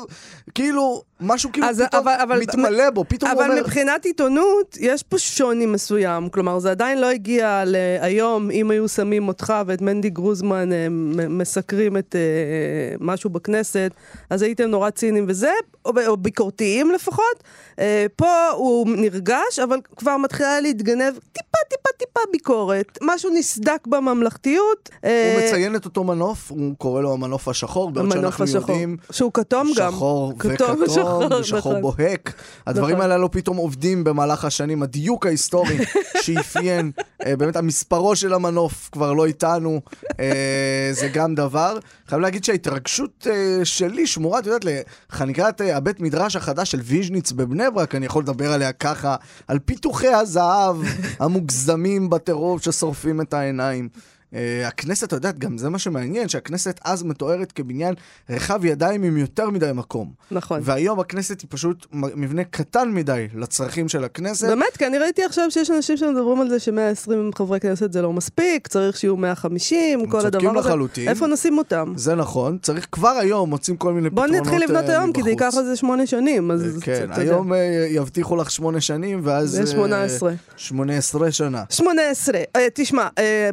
כאילו, משהו כאילו אז, פתאום אבל, אבל, מתמלא בו, פתאום הוא אומר... אבל מבחינת עיתונות, יש פה שוני מסוים. כלומר, זה עדיין לא הגיע להיום, אם היו שמים אותך ואת מנדי גרוזמן אה, מסקרים את אה, משהו בכנסת, אז הייתם נורא ציניים וזה, או, או ביקורתיים לפחות. אה, פה הוא נרגש, אבל כבר מתחילה להתגנב טיפה, טיפה, טיפה ביקורת. משהו נסדק בממלכתיות. הוא מציין את אותו מנוף, הוא קורא לו המנוף השחור, בעוד שאנחנו השחור. יודעים... שהוא כתום גם. שחור וכתום. שחור, ושחור נכון. בוהק. הדברים נכון. הללו פתאום עובדים במהלך השנים. הדיוק ההיסטורי שאפיין, אה, באמת המספרו של המנוף כבר לא איתנו, אה, זה גם דבר. חייב להגיד שההתרגשות אה, שלי שמורה, את יודעת, לחניקת הבית מדרש החדש של ויז'ניץ בבני ברק, אני יכול לדבר עליה ככה, על פיתוחי הזהב המוגזמים בטירוף ששורפים את העיניים. Uh, הכנסת, אתה יודע, גם זה מה שמעניין, שהכנסת אז מתוארת כבניין רחב ידיים עם יותר מדי מקום. נכון. והיום הכנסת היא פשוט מבנה קטן מדי לצרכים של הכנסת. באמת, כי אני ראיתי עכשיו שיש אנשים שמדברים על זה ש-120 חברי כנסת זה לא מספיק, צריך שיהיו 150, כל הדבר הזה. צודקים לחלוטין. איפה נשים אותם? זה נכון, צריך כבר היום, מוצאים כל מיני פתרונות בוא נתחיל לבנות uh, היום, כי זה ייקח לזה שמונה שנים. אז כן, היום יבטיחו לך שמונה שנים, ואז... זה 18. 18 שנה. 18. תשמע,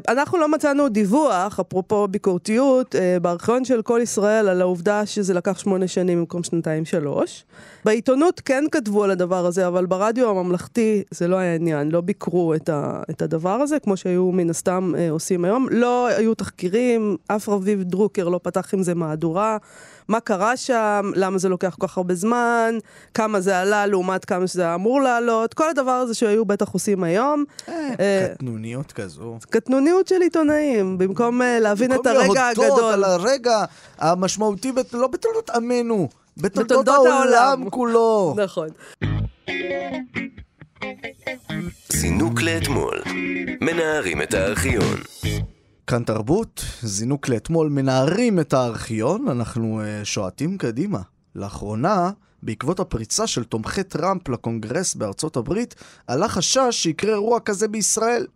אנחנו לא מצאנו דיווח, אפרופו ביקורתיות, אה, בארכיון של כל ישראל על העובדה שזה לקח שמונה שנים במקום שנתיים שלוש. בעיתונות כן כתבו על הדבר הזה, אבל ברדיו הממלכתי זה לא היה עניין, לא ביקרו את, ה, את הדבר הזה, כמו שהיו מן הסתם אה, עושים היום. לא היו תחקירים, אף רביב דרוקר לא פתח עם זה מהדורה. מה קרה שם, למה זה לוקח כל כך הרבה זמן, כמה זה עלה לעומת כמה שזה אמור לעלות, כל הדבר הזה שהיו בטח עושים היום. אה, אה, קטנוניות כזו. קטנוניות של עיתונאים, במקום אה, להבין את הרגע הגדול. במקום להודות על הרגע המשמעותי, לא בתולדות עמנו, בתולדות העולם כולו. נכון. זינוק לאתמול, מנערים את הארכיון. כאן תרבות, זינוק לאתמול, מנערים את הארכיון, אנחנו uh, שועטים קדימה. לאחרונה, בעקבות הפריצה של תומכי טראמפ לקונגרס בארצות הברית, עלה חשש שיקרה אירוע כזה בישראל.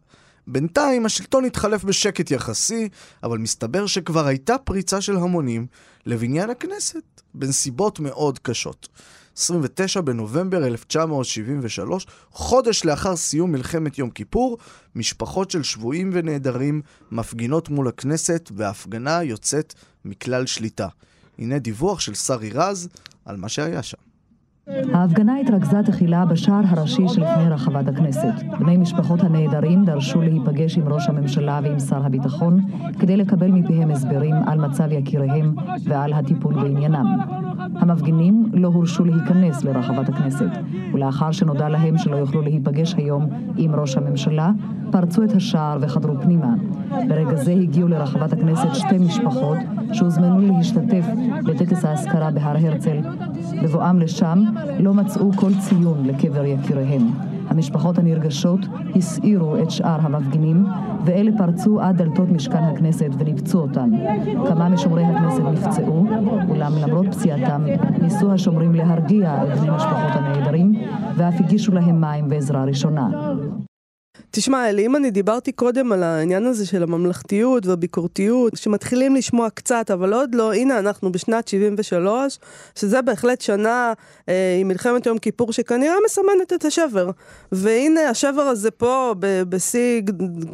בינתיים השלטון התחלף בשקט יחסי, אבל מסתבר שכבר הייתה פריצה של המונים לבניין הכנסת, בנסיבות מאוד קשות. 29 בנובמבר 1973, חודש לאחר סיום מלחמת יום כיפור, משפחות של שבויים ונעדרים מפגינות מול הכנסת וההפגנה יוצאת מכלל שליטה. הנה דיווח של שרי רז על מה שהיה שם. ההפגנה התרכזה תחילה בשער הראשי שלפני רחבת הכנסת. בני משפחות הנעדרים דרשו להיפגש עם ראש הממשלה ועם שר הביטחון כדי לקבל מפיהם הסברים על מצב יקיריהם ועל הטיפול בעניינם. המפגינים לא הורשו להיכנס לרחבת הכנסת, ולאחר שנודע להם שלא יוכלו להיפגש היום עם ראש הממשלה, פרצו את השער וחדרו פנימה. ברגע זה הגיעו לרחבת הכנסת שתי משפחות שהוזמנו להשתתף בטקס האזכרה בהר הרצל. בבואם לשם לא מצאו כל ציון לקבר יקיריהם. המשפחות הנרגשות הסעירו את שאר המפגינים, ואלה פרצו עד דלתות משכן הכנסת וניפצו אותן. כמה משומרי הכנסת נפצעו, אולם למרות פציעתם, ניסו השומרים להרגיע את בני משפחות הנעדרים, ואף הגישו להם מים ועזרה ראשונה. תשמע, אלי, אם אני דיברתי קודם על העניין הזה של הממלכתיות והביקורתיות, שמתחילים לשמוע קצת, אבל עוד לא, הנה אנחנו בשנת 73, שזה בהחלט שנה אה, עם מלחמת יום כיפור שכנראה מסמנת את השבר. והנה השבר הזה פה, בשיא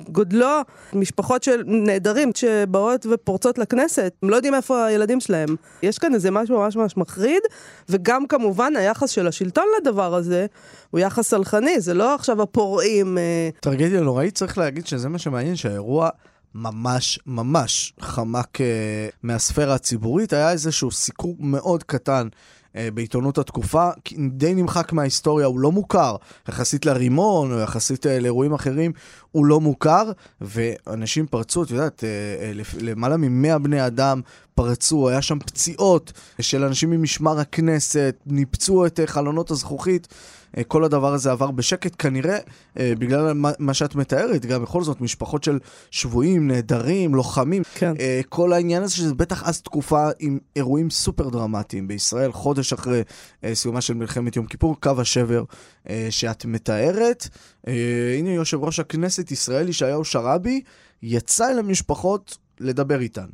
גודלו, משפחות של נעדרים שבאות ופורצות לכנסת, הם לא יודעים איפה הילדים שלהם. יש כאן איזה משהו ממש ממש מחריד, וגם כמובן היחס של השלטון לדבר הזה, הוא יחס סלחני, זה לא עכשיו הפורעים. אה, טרגדיה נוראית, צריך להגיד שזה מה שמעניין, שהאירוע ממש ממש חמק uh, מהספירה הציבורית. היה איזשהו סיקור מאוד קטן uh, בעיתונות התקופה, די נמחק מההיסטוריה, הוא לא מוכר. יחסית לרימון או יחסית uh, לאירועים אחרים, הוא לא מוכר, ואנשים פרצו, את יודעת, uh, למעלה מ-100 בני אדם פרצו, היה שם פציעות של אנשים ממשמר הכנסת, ניפצו את חלונות הזכוכית. אה, כל הדבר הזה עבר בשקט, כנראה אה, בגלל מה שאת מתארת, גם בכל זאת משפחות של שבויים, נעדרים, לוחמים. כן. אה, כל העניין הזה שזה בטח אז תקופה עם אירועים סופר דרמטיים בישראל, חודש אחרי סיומה של מלחמת יום כיפור, קו השבר שאת מתארת. הנה יושב ראש הכנסת ישראל ישעיהו שרעבי יצא אל המשפחות לדבר איתן.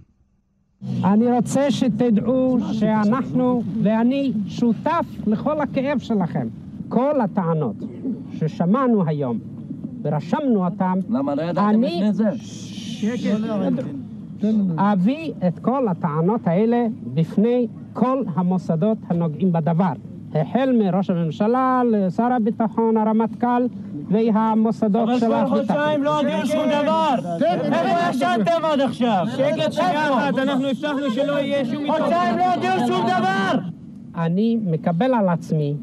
אני רוצה שתדעו שאנחנו ואני שותף לכל הכאב שלכם. כל הטענות ששמענו היום ורשמנו אותן, למה לא ידעתם לפני זה? אביא את כל הטענות האלה בפני כל המוסדות הנוגעים בדבר. החל מראש הממשלה, לשר הביטחון, הרמטכ"ל והמוסדות של הביטחון. אבל כבר חודשיים לא הודיעו שום דבר. איפה ישנתם עד עכשיו? שקט שנייה אחת, אנחנו הבטחנו שלא יהיה שום... חודשיים לא הודיעו שום דבר! אני מקבל על עצמי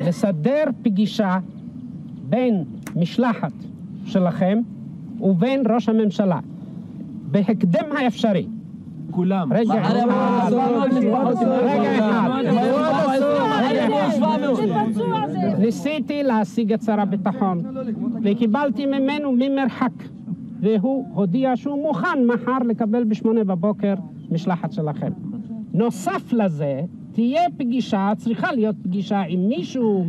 לסדר פגישה בין משלחת שלכם ובין ראש הממשלה, בהקדם האפשרי. כולם. רגע, רגע אחד. ניסיתי להשיג את שר הביטחון, וקיבלתי ממנו ממרחק, והוא הודיע שהוא מוכן מחר לקבל בשמונה בבוקר משלחת שלכם. נוסף לזה, תהיה פגישה, צריכה להיות פגישה עם מישהו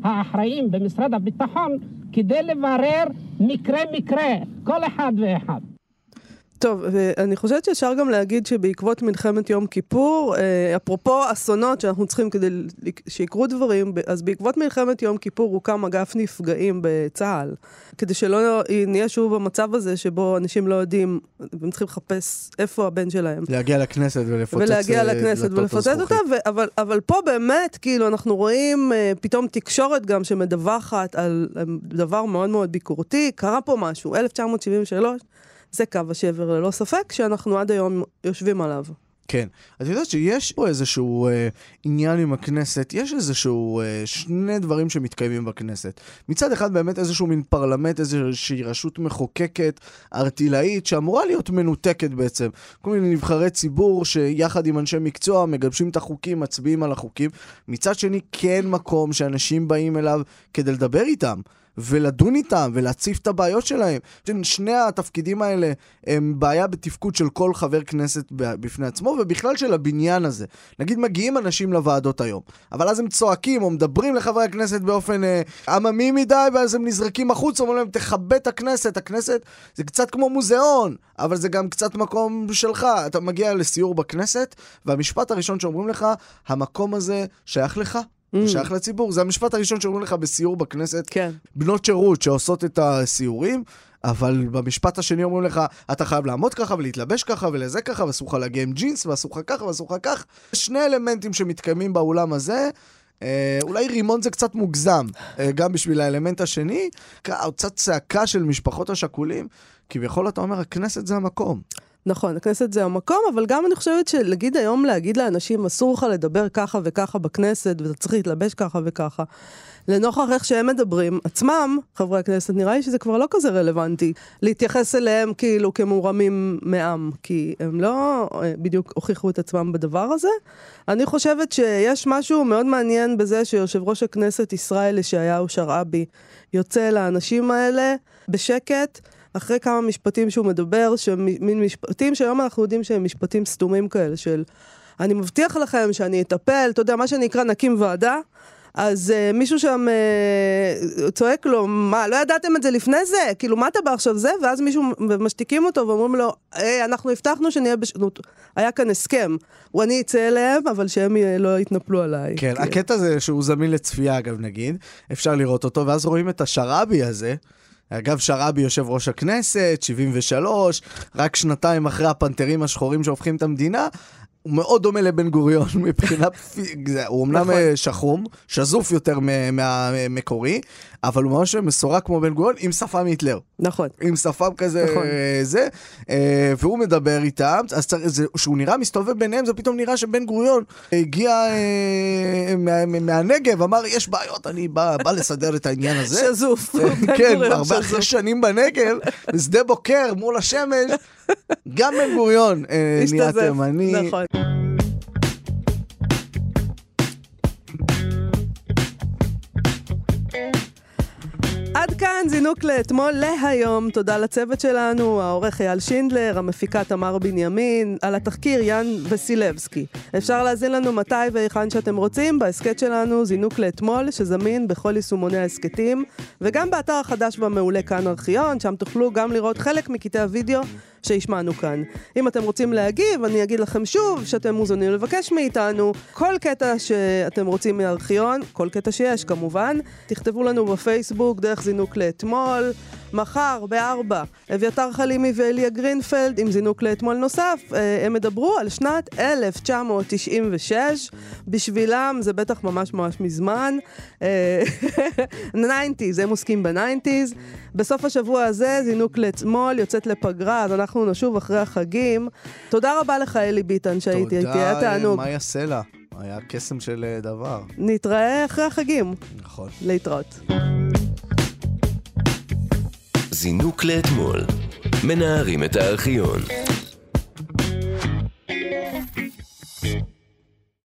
מהאחראים במשרד הביטחון כדי לברר מקרה-מקרה, כל אחד ואחד. טוב, ואני חושבת שאפשר גם להגיד שבעקבות מלחמת יום כיפור, אה, אפרופו אסונות שאנחנו צריכים כדי שיקרו דברים, אז בעקבות מלחמת יום כיפור הוקם אגף נפגעים בצה"ל, כדי שלא נהיה שוב במצב הזה שבו אנשים לא יודעים, והם צריכים לחפש איפה הבן שלהם. להגיע לכנסת ולפוצץ ולהגיע אה, לכנסת ולפוצץ אותה, אבל, אבל פה באמת, כאילו, אנחנו רואים uh, פתאום תקשורת גם שמדווחת על דבר מאוד מאוד ביקורתי, קרה פה משהו, 1973. זה קו השבר ללא ספק, שאנחנו עד היום יושבים עליו. כן. את יודעת שיש פה איזשהו אה, עניין עם הכנסת, יש איזשהו אה, שני דברים שמתקיימים בכנסת. מצד אחד באמת איזשהו מין פרלמנט, איזושהי רשות מחוקקת, ארטילאית, שאמורה להיות מנותקת בעצם. כל מיני נבחרי ציבור שיחד עם אנשי מקצוע מגבשים את החוקים, מצביעים על החוקים. מצד שני, כן מקום שאנשים באים אליו כדי לדבר איתם. ולדון איתם ולהציף את הבעיות שלהם. שני התפקידים האלה הם בעיה בתפקוד של כל חבר כנסת בפני עצמו, ובכלל של הבניין הזה. נגיד מגיעים אנשים לוועדות היום, אבל אז הם צועקים או מדברים לחברי הכנסת באופן אה, עממי מדי, ואז הם נזרקים החוצה, אומרים להם, תכבד את הכנסת. הכנסת זה קצת כמו מוזיאון, אבל זה גם קצת מקום שלך. אתה מגיע לסיור בכנסת, והמשפט הראשון שאומרים לך, המקום הזה שייך לך. הוא mm. שייך לציבור. זה המשפט הראשון שאומרים לך בסיור בכנסת. כן. בנות שירות שעושות את הסיורים, אבל במשפט השני אומרים לך, אתה חייב לעמוד ככה ולהתלבש ככה ולזה ככה, ואסור לך להגיע עם ג'ינס, ואסור לך ככה ואסור לך כך. שני אלמנטים שמתקיימים באולם הזה. אה, אולי רימון זה קצת מוגזם, אה, גם בשביל האלמנט השני, קצת צעקה של משפחות השכולים, כביכול אתה אומר, הכנסת זה המקום. נכון, הכנסת זה המקום, אבל גם אני חושבת שלהגיד היום, להגיד לאנשים, אסור לך לדבר ככה וככה בכנסת, ואתה צריך להתלבש ככה וככה. לנוכח איך שהם מדברים עצמם, חברי הכנסת, נראה לי שזה כבר לא כזה רלוונטי להתייחס אליהם כאילו כמורמים מעם, כי הם לא אה, בדיוק הוכיחו את עצמם בדבר הזה. אני חושבת שיש משהו מאוד מעניין בזה שיושב ראש הכנסת ישראל ישעיהו שרעבי יוצא לאנשים האלה בשקט. אחרי כמה משפטים שהוא מדבר, מין משפטים שהיום אנחנו יודעים שהם משפטים סתומים כאלה, של אני מבטיח לכם שאני אטפל, אתה יודע, מה שנקרא נקים ועדה, אז uh, מישהו שם uh, צועק לו, מה, לא ידעתם את זה לפני זה? כאילו, מה אתה בא עכשיו זה? ואז מישהו, ומשתיקים אותו ואומרים לו, היי, אנחנו הבטחנו שנהיה בשנות. היה כאן הסכם. הוא אני אצא אליהם, אבל שהם י- לא יתנפלו עליי. כן, הקטע הזה שהוא זמין לצפייה, אגב, נגיד, אפשר לראות אותו, ואז רואים את השרעבי הזה. אגב, שרעבי יושב ראש הכנסת, 73, רק שנתיים אחרי הפנתרים השחורים שהופכים את המדינה. הוא מאוד דומה לבן גוריון מבחינה, הוא אמנם נכון. אה, שחום, שזוף יותר מהמקורי, אבל הוא ממש מסורק כמו בן גוריון עם שפם היטלר. נכון. עם שפם כזה, נכון. זה, אה, והוא מדבר איתם, אז צריך, זה, שהוא נראה מסתובב ביניהם, זה פתאום נראה שבן גוריון הגיע אה, מה, מה- מהנגב, אמר, יש בעיות, אני בא, בא לסדר את העניין הזה. שזוף. אה, כן, הרבה אחרי. שנים בנגב, בשדה בוקר, מול השמש, גם בן גוריון נהיה תימני. נכון. עד כאן זינוק לאתמול להיום. תודה לצוות שלנו, העורך אייל שינדלר, המפיקה תמר בנימין, על התחקיר יאן וסילבסקי. אפשר להאזין לנו מתי והיכן שאתם רוצים, בהסכת שלנו זינוק לאתמול, שזמין בכל יישומוני ההסכתים, וגם באתר החדש והמעולה כאן ארכיון, שם תוכלו גם לראות חלק מקטעי הוידאו שהשמענו כאן. אם אתם רוצים להגיב, אני אגיד לכם שוב שאתם מוזמנים לבקש מאיתנו כל קטע שאתם רוצים מהארכיון, כל קטע שיש כמובן, תכתבו לנו בפייסבוק דרך זינוק לאתמול. מחר בארבע, אביתר חלימי ואליה גרינפלד עם זינוק לאתמול נוסף, אה, הם ידברו על שנת 1996, בשבילם זה בטח ממש ממש מזמן. אה, 90's, הם עוסקים ב nineties. בסוף השבוע הזה, זינוק לאתמול, יוצאת לפגרה, אז אנחנו נשוב אחרי החגים. תודה רבה לך, אלי ביטן, שהיית איתי, היה תודה, אה, תענוג. מאיה סלע. היה קסם של אה, דבר. נתראה אחרי החגים. נכון. להתראות. זינוק לאתמול. מנערים את הארכיון.